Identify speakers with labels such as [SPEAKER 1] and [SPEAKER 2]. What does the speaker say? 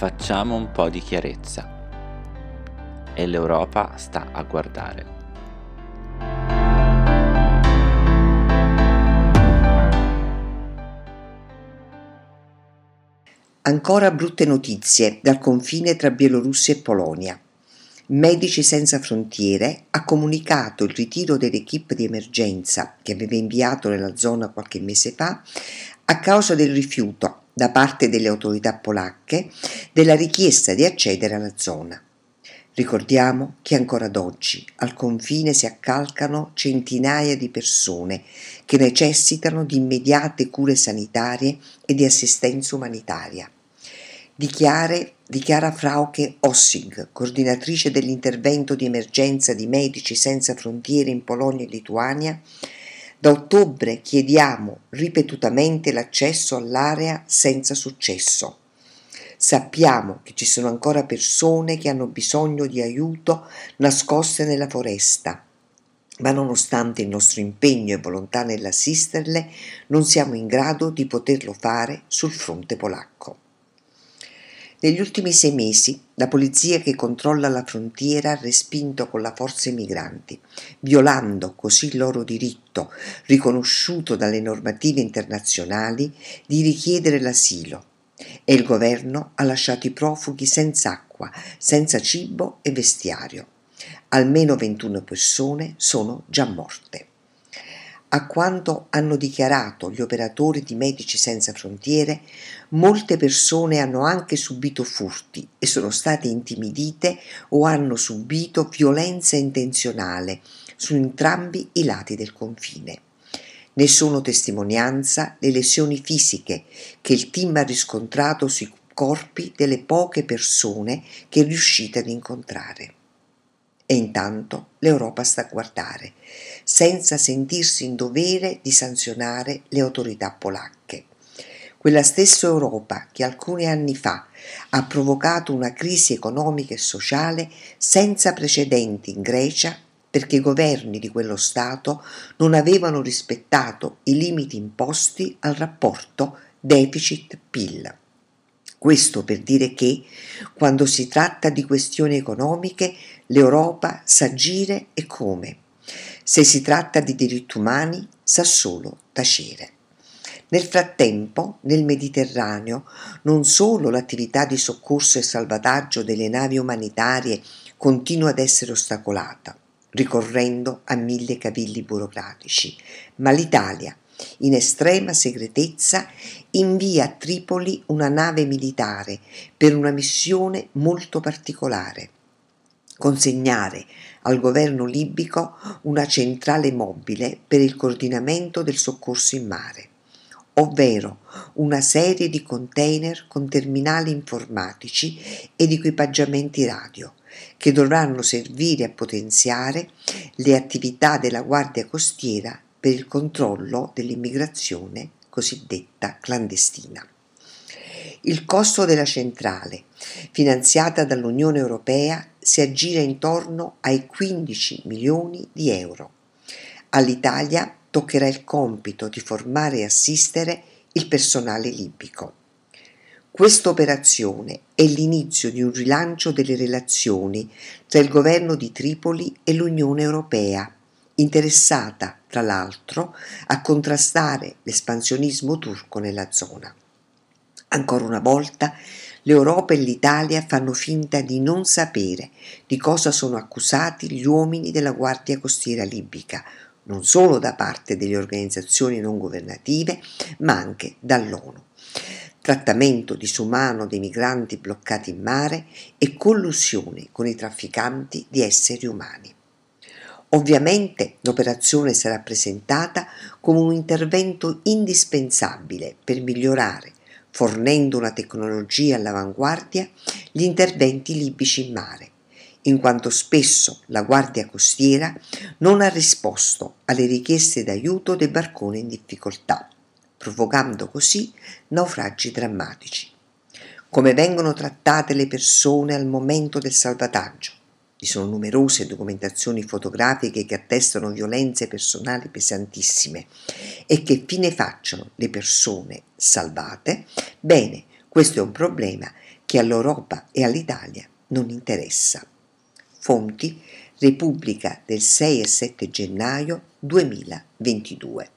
[SPEAKER 1] Facciamo un po' di chiarezza. E l'Europa sta a guardare.
[SPEAKER 2] Ancora brutte notizie dal confine tra Bielorussia e Polonia. Medici Senza Frontiere ha comunicato il ritiro dell'equipe di emergenza che aveva inviato nella zona qualche mese fa a causa del rifiuto da parte delle autorità polacche della richiesta di accedere alla zona. Ricordiamo che ancora ad oggi al confine si accalcano centinaia di persone che necessitano di immediate cure sanitarie e di assistenza umanitaria. Dichiare dichiara Frauke Ossig, coordinatrice dell'intervento di emergenza di Medici Senza Frontiere in Polonia e Lituania, da ottobre chiediamo ripetutamente l'accesso all'area senza successo. Sappiamo che ci sono ancora persone che hanno bisogno di aiuto nascoste nella foresta, ma nonostante il nostro impegno e volontà nell'assisterle, non siamo in grado di poterlo fare sul fronte polacco. Negli ultimi sei mesi la polizia che controlla la frontiera ha respinto con la forza i migranti, violando così il loro diritto, riconosciuto dalle normative internazionali, di richiedere l'asilo. E il governo ha lasciato i profughi senza acqua, senza cibo e vestiario. Almeno 21 persone sono già morte. A quanto hanno dichiarato gli operatori di Medici Senza Frontiere, molte persone hanno anche subito furti e sono state intimidite o hanno subito violenza intenzionale su entrambi i lati del confine. Ne sono testimonianza le lesioni fisiche che il team ha riscontrato sui corpi delle poche persone che è riuscita ad incontrare. E intanto l'Europa sta a guardare, senza sentirsi in dovere di sanzionare le autorità polacche. Quella stessa Europa che alcuni anni fa ha provocato una crisi economica e sociale senza precedenti in Grecia perché i governi di quello Stato non avevano rispettato i limiti imposti al rapporto deficit-PIL. Questo per dire che, quando si tratta di questioni economiche, l'Europa sa agire e come. Se si tratta di diritti umani, sa solo tacere. Nel frattempo, nel Mediterraneo, non solo l'attività di soccorso e salvataggio delle navi umanitarie continua ad essere ostacolata, ricorrendo a mille cavilli burocratici, ma l'Italia, in estrema segretezza, invia a Tripoli una nave militare per una missione molto particolare. Consegnare al governo libico una centrale mobile per il coordinamento del soccorso in mare, ovvero una serie di container con terminali informatici ed equipaggiamenti radio che dovranno servire a potenziare le attività della Guardia Costiera per il controllo dell'immigrazione cosiddetta clandestina. Il costo della centrale, finanziata dall'Unione Europea, si aggira intorno ai 15 milioni di euro. All'Italia toccherà il compito di formare e assistere il personale libico. Questa operazione è l'inizio di un rilancio delle relazioni tra il governo di Tripoli e l'Unione Europea interessata, tra l'altro, a contrastare l'espansionismo turco nella zona. Ancora una volta l'Europa e l'Italia fanno finta di non sapere di cosa sono accusati gli uomini della Guardia Costiera libica, non solo da parte delle organizzazioni non governative, ma anche dall'ONU. Trattamento disumano dei migranti bloccati in mare e collusione con i trafficanti di esseri umani. Ovviamente l'operazione sarà presentata come un intervento indispensabile per migliorare, fornendo una tecnologia all'avanguardia, gli interventi libici in mare, in quanto spesso la Guardia Costiera non ha risposto alle richieste d'aiuto dei barconi in difficoltà, provocando così naufragi drammatici. Come vengono trattate le persone al momento del salvataggio? Vi sono numerose documentazioni fotografiche che attestano violenze personali pesantissime e che fine facciano le persone salvate? Bene, questo è un problema che all'Europa e all'Italia non interessa. Fonti Repubblica del 6 e 7 gennaio 2022.